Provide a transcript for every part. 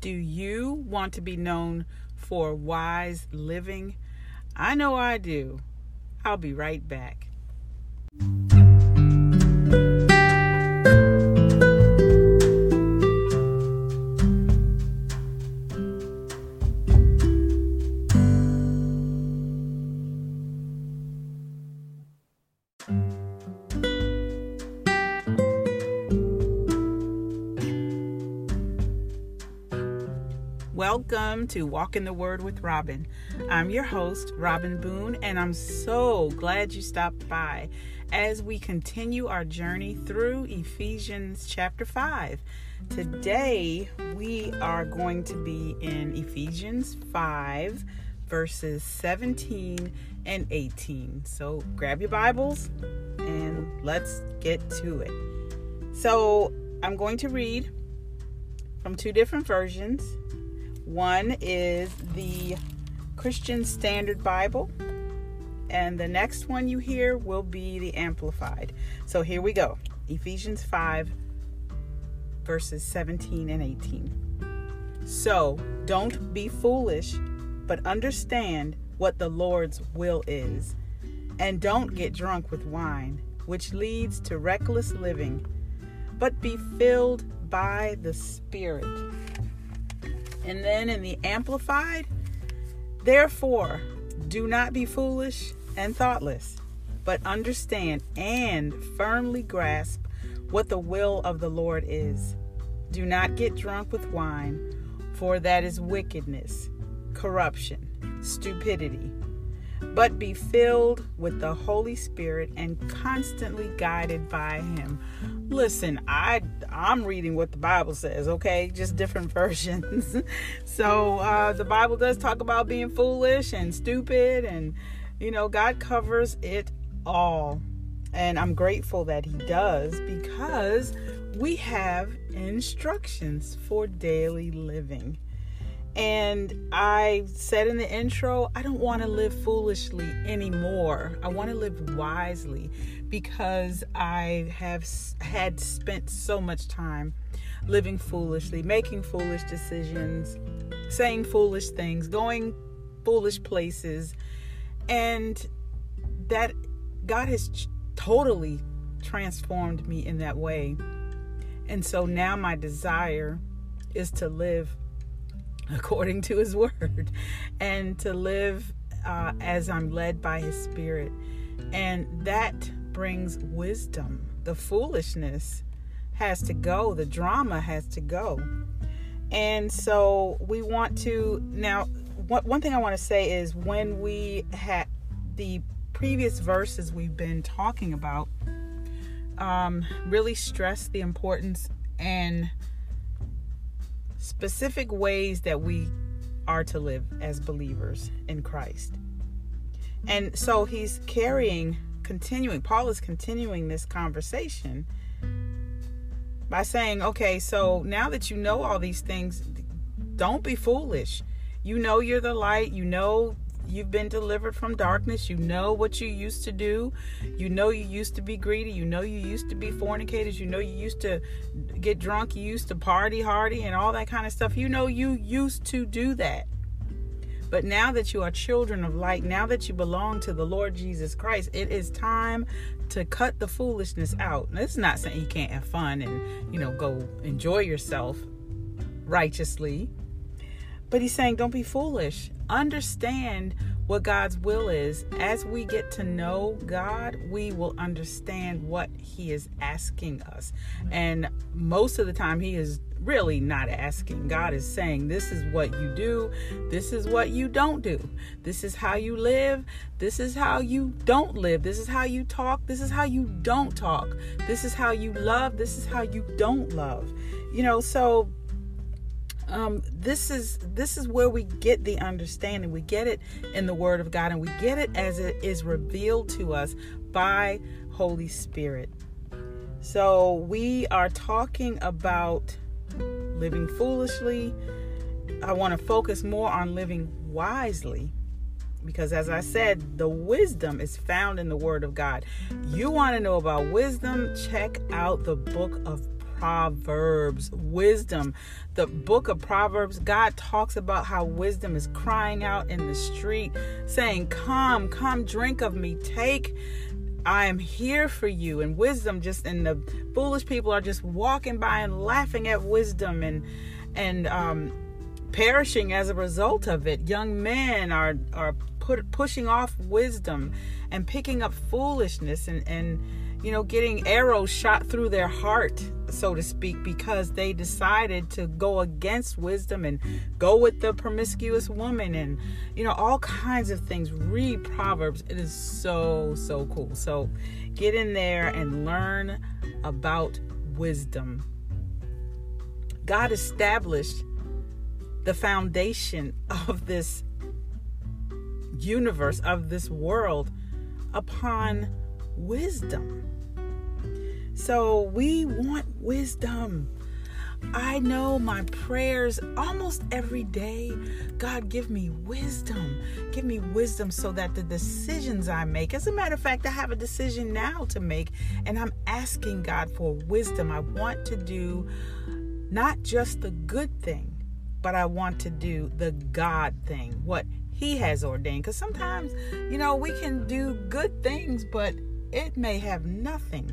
Do you want to be known for wise living? I know I do. I'll be right back. Welcome to Walk in the Word with Robin. I'm your host, Robin Boone, and I'm so glad you stopped by as we continue our journey through Ephesians chapter 5. Today, we are going to be in Ephesians 5, verses 17 and 18. So grab your Bibles and let's get to it. So, I'm going to read from two different versions one is the Christian Standard Bible, and the next one you hear will be the Amplified. So here we go Ephesians 5, verses 17 and 18. So don't be foolish, but understand what the Lord's will is. And don't get drunk with wine, which leads to reckless living, but be filled by the Spirit and then in the Amplified, therefore, do not be foolish and thoughtless, but understand and firmly grasp what the will of the Lord is. Do not get drunk with wine, for that is wickedness, corruption, stupidity but be filled with the Holy Spirit and constantly guided by him. Listen, I I'm reading what the Bible says, okay? Just different versions. so uh, the Bible does talk about being foolish and stupid, and you know God covers it all, and I'm grateful that He does because we have instructions for daily living. And I said in the intro, I don't want to live foolishly anymore. I want to live wisely because I have had spent so much time living foolishly, making foolish decisions, saying foolish things, going foolish places. And that God has totally transformed me in that way. And so now my desire is to live according to his word and to live uh, as I'm led by his spirit. And that brings wisdom. The foolishness has to go, the drama has to go. And so we want to now. One thing I want to say is when we had the previous verses we've been talking about, um, really stress the importance and specific ways that we are to live as believers in Christ. And so he's carrying, continuing, Paul is continuing this conversation by saying, okay, so now that you know all these things, don't be foolish. You know you're the light, you know you've been delivered from darkness. You know what you used to do. You know you used to be greedy. You know you used to be fornicators. You know you used to get drunk. You used to party hardy and all that kind of stuff. You know you used to do that. But now that you are children of light, now that you belong to the Lord Jesus Christ, it is time to cut the foolishness out. Now, this is not saying you can't have fun and, you know, go enjoy yourself righteously. But he's saying, don't be foolish. Understand what God's will is. As we get to know God, we will understand what He is asking us. And most of the time, He is really not asking. God is saying, This is what you do, this is what you don't do, this is how you live, this is how you don't live, this is how you talk, this is how you don't talk, this is how you love, this is how you don't love. You know, so um, this is this is where we get the understanding. We get it in the Word of God, and we get it as it is revealed to us by Holy Spirit. So we are talking about living foolishly. I want to focus more on living wisely because as I said, the wisdom is found in the Word of God. You want to know about wisdom? Check out the book of Proverbs. Wisdom. The book of Proverbs, God talks about how wisdom is crying out in the street, saying, Come, come, drink of me. Take I am here for you. And wisdom just and the foolish people are just walking by and laughing at wisdom and and um perishing as a result of it. Young men are are put, pushing off wisdom and picking up foolishness and and you know getting arrows shot through their heart so to speak because they decided to go against wisdom and go with the promiscuous woman and you know all kinds of things. Read proverbs. It is so so cool. So get in there and learn about wisdom. God established the foundation of this universe, of this world, upon wisdom. So we want wisdom. I know my prayers almost every day. God, give me wisdom. Give me wisdom so that the decisions I make, as a matter of fact, I have a decision now to make, and I'm asking God for wisdom. I want to do not just the good thing, but I want to do the God thing, what He has ordained. Because sometimes, you know, we can do good things, but it may have nothing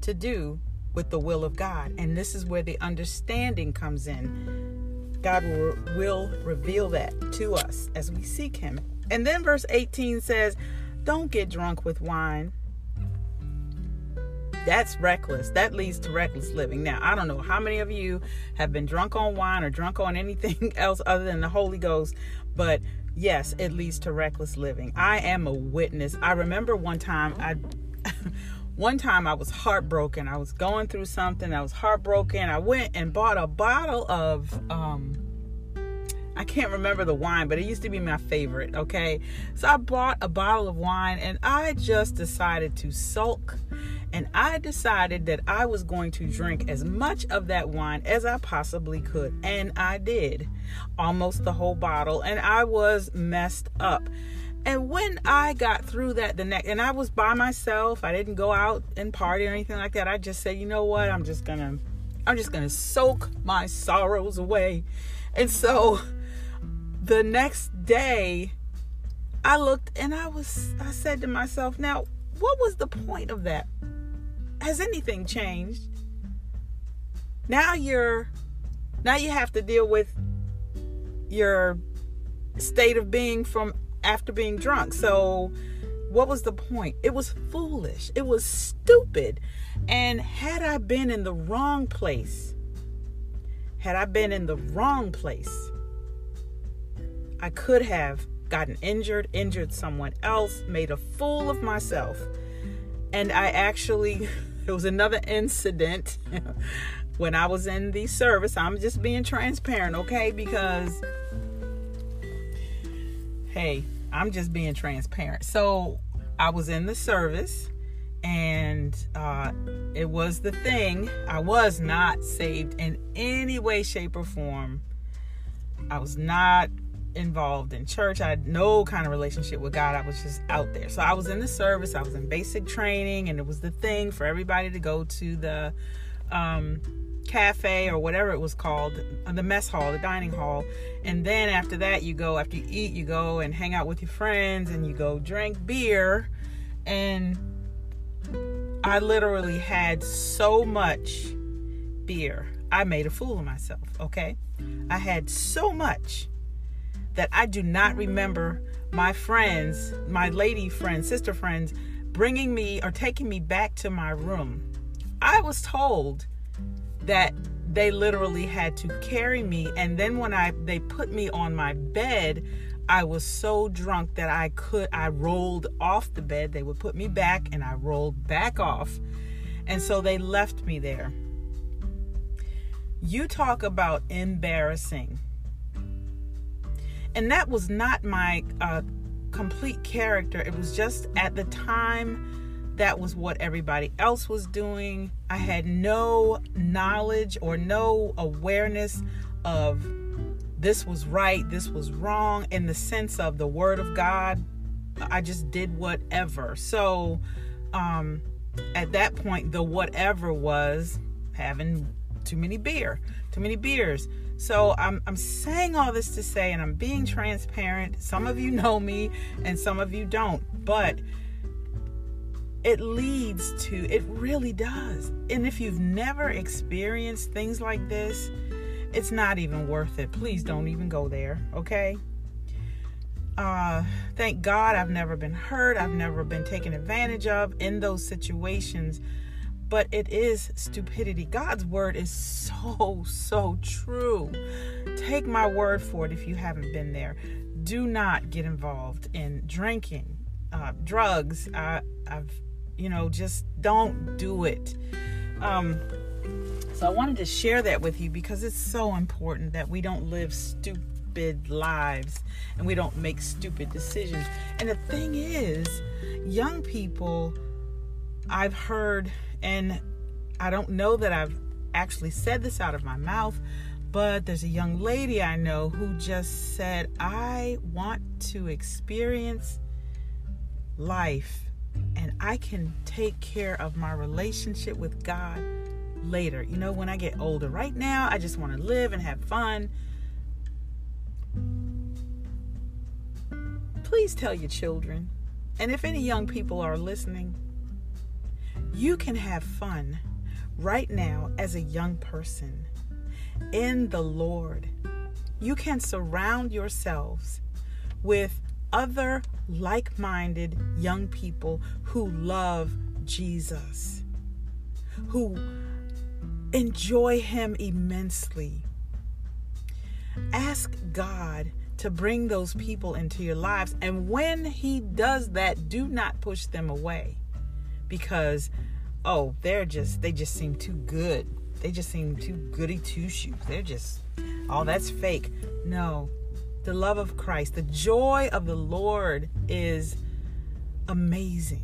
to do with the will of God. And this is where the understanding comes in. God will, will reveal that to us as we seek Him. And then verse 18 says, Don't get drunk with wine that's reckless. That leads to reckless living. Now, I don't know how many of you have been drunk on wine or drunk on anything else other than the Holy Ghost, but yes, it leads to reckless living. I am a witness. I remember one time I one time I was heartbroken. I was going through something. I was heartbroken. I went and bought a bottle of um I can't remember the wine, but it used to be my favorite, okay? So I bought a bottle of wine and I just decided to sulk and I decided that I was going to drink as much of that wine as I possibly could. And I did almost the whole bottle, and I was messed up. And when I got through that, the next, and I was by myself, I didn't go out and party or anything like that. I just said, you know what? I'm just gonna, I'm just gonna soak my sorrows away. And so the next day, I looked and I was, I said to myself, now, what was the point of that? has anything changed? Now you're now you have to deal with your state of being from after being drunk. So what was the point? It was foolish. It was stupid. And had I been in the wrong place, had I been in the wrong place, I could have gotten injured, injured someone else, made a fool of myself. And I actually it was another incident when I was in the service. I'm just being transparent, okay? Because, hey, I'm just being transparent. So I was in the service and uh, it was the thing. I was not saved in any way, shape, or form. I was not involved in church. I had no kind of relationship with God. I was just out there. So I was in the service, I was in basic training, and it was the thing for everybody to go to the um, cafe or whatever it was called, uh, the mess hall, the dining hall. And then after that, you go, after you eat, you go and hang out with your friends and you go drink beer. And I literally had so much beer. I made a fool of myself, okay? I had so much that I do not remember my friends, my lady friends, sister friends, bringing me or taking me back to my room. I was told that they literally had to carry me and then when I they put me on my bed, I was so drunk that I could I rolled off the bed. They would put me back and I rolled back off. And so they left me there. You talk about embarrassing and that was not my uh, complete character. It was just at the time that was what everybody else was doing. I had no knowledge or no awareness of this was right, this was wrong in the sense of the word of God. I just did whatever. So um, at that point, the whatever was having too many beer, too many beers. So I'm I'm saying all this to say, and I'm being transparent. Some of you know me, and some of you don't, but it leads to it really does. And if you've never experienced things like this, it's not even worth it. Please don't even go there, okay? Uh, thank God I've never been hurt. I've never been taken advantage of in those situations. But it is stupidity. God's word is so, so true. Take my word for it if you haven't been there. Do not get involved in drinking, uh, drugs. I, I've, you know, just don't do it. Um, so I wanted to share that with you because it's so important that we don't live stupid lives and we don't make stupid decisions. And the thing is, young people, I've heard, and I don't know that I've actually said this out of my mouth, but there's a young lady I know who just said, I want to experience life and I can take care of my relationship with God later. You know, when I get older. Right now, I just want to live and have fun please tell your children, and if any young people are listening, you can have fun right now as a young person in the Lord. You can surround yourselves with other like minded young people who love Jesus, who enjoy Him immensely. Ask God to bring those people into your lives. And when He does that, do not push them away because, oh, they're just, they just seem too good. They just seem too goody two shoes. They're just, oh, that's fake. No, the love of Christ, the joy of the Lord is amazing.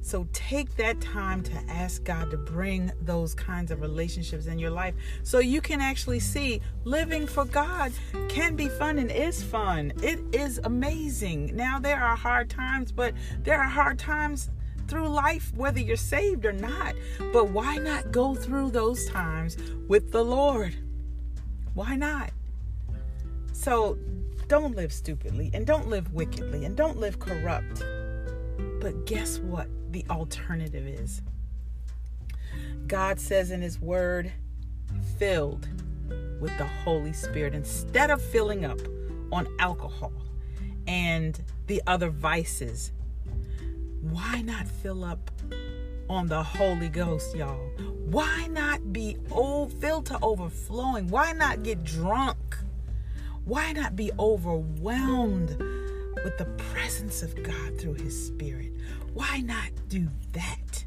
So take that time to ask God to bring those kinds of relationships in your life so you can actually see living for God can be fun and is fun. It is amazing. Now, there are hard times, but there are hard times through life, whether you're saved or not. But why not go through those times with the Lord? Why not? So don't live stupidly and don't live wickedly and don't live corrupt. But guess what? The alternative is God says in His Word, filled with the Holy Spirit instead of filling up on alcohol and the other vices. Why not fill up on the Holy Ghost, y'all? Why not be old, filled to overflowing? Why not get drunk? Why not be overwhelmed with the presence of God through His Spirit. Why not do that?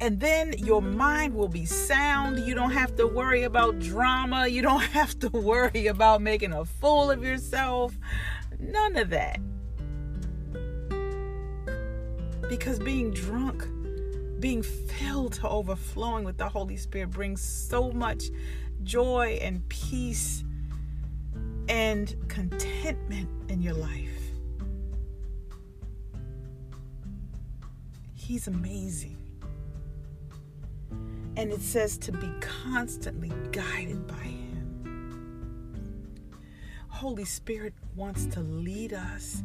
And then your mind will be sound. You don't have to worry about drama. You don't have to worry about making a fool of yourself. None of that. Because being drunk, being filled to overflowing with the Holy Spirit brings so much joy and peace and contentment in your life. He's amazing. And it says to be constantly guided by Him. Holy Spirit wants to lead us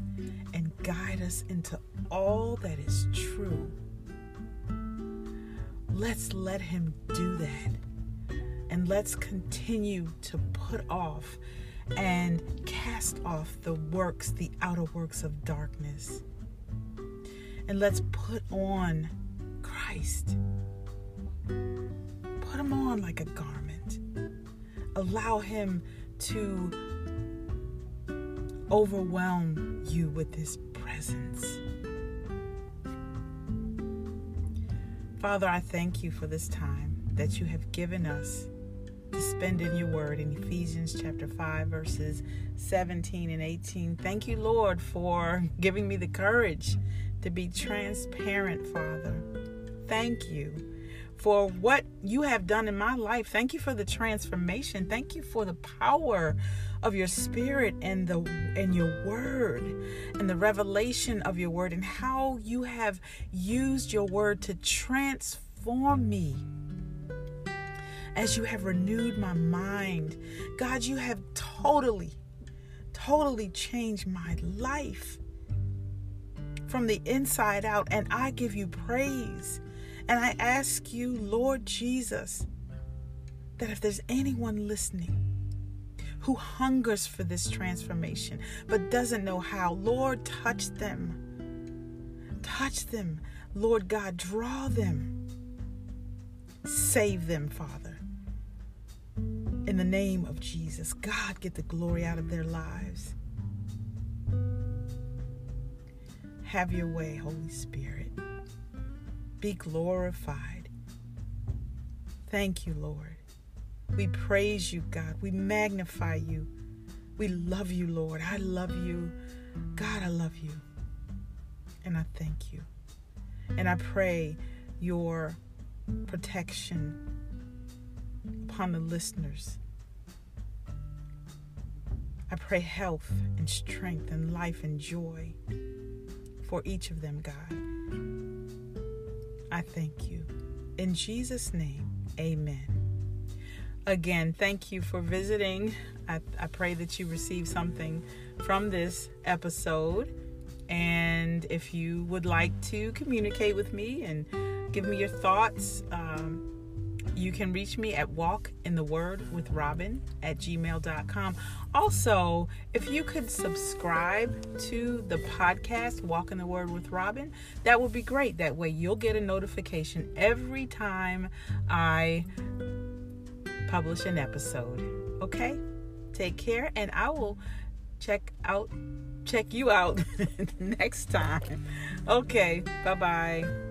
and guide us into all that is true. Let's let Him do that. And let's continue to put off and cast off the works, the outer works of darkness. And let's put on Christ. Put him on like a garment. Allow him to overwhelm you with his presence. Father, I thank you for this time that you have given us spend in your word in Ephesians chapter 5, verses 17 and 18. Thank you, Lord, for giving me the courage to be transparent, Father. Thank you for what you have done in my life. Thank you for the transformation. Thank you for the power of your spirit and the and your word and the revelation of your word and how you have used your word to transform transform me as you have renewed my mind. God, you have totally, totally changed my life from the inside out, and I give you praise. And I ask you, Lord Jesus, that if there's anyone listening who hungers for this transformation but doesn't know how, Lord, touch them. Touch them. Lord God, draw them. Save them, Father. In the name of Jesus, God, get the glory out of their lives. Have your way, Holy Spirit. Be glorified. Thank you, Lord. We praise you, God. We magnify you. We love you, Lord. I love you. God, I love you. And I thank you. And I pray your protection upon the listeners. I pray health and strength and life and joy for each of them, God. I thank you. In Jesus' name, amen. Again, thank you for visiting. I, I pray that you receive something from this episode. And if you would like to communicate with me and give me your thoughts, um, you can reach me at walk in the word with robin at gmail.com also if you could subscribe to the podcast walk in the word with robin that would be great. That way you'll get a notification every time i publish an episode. Okay? Take care and i will check out check you out next time. Okay bye bye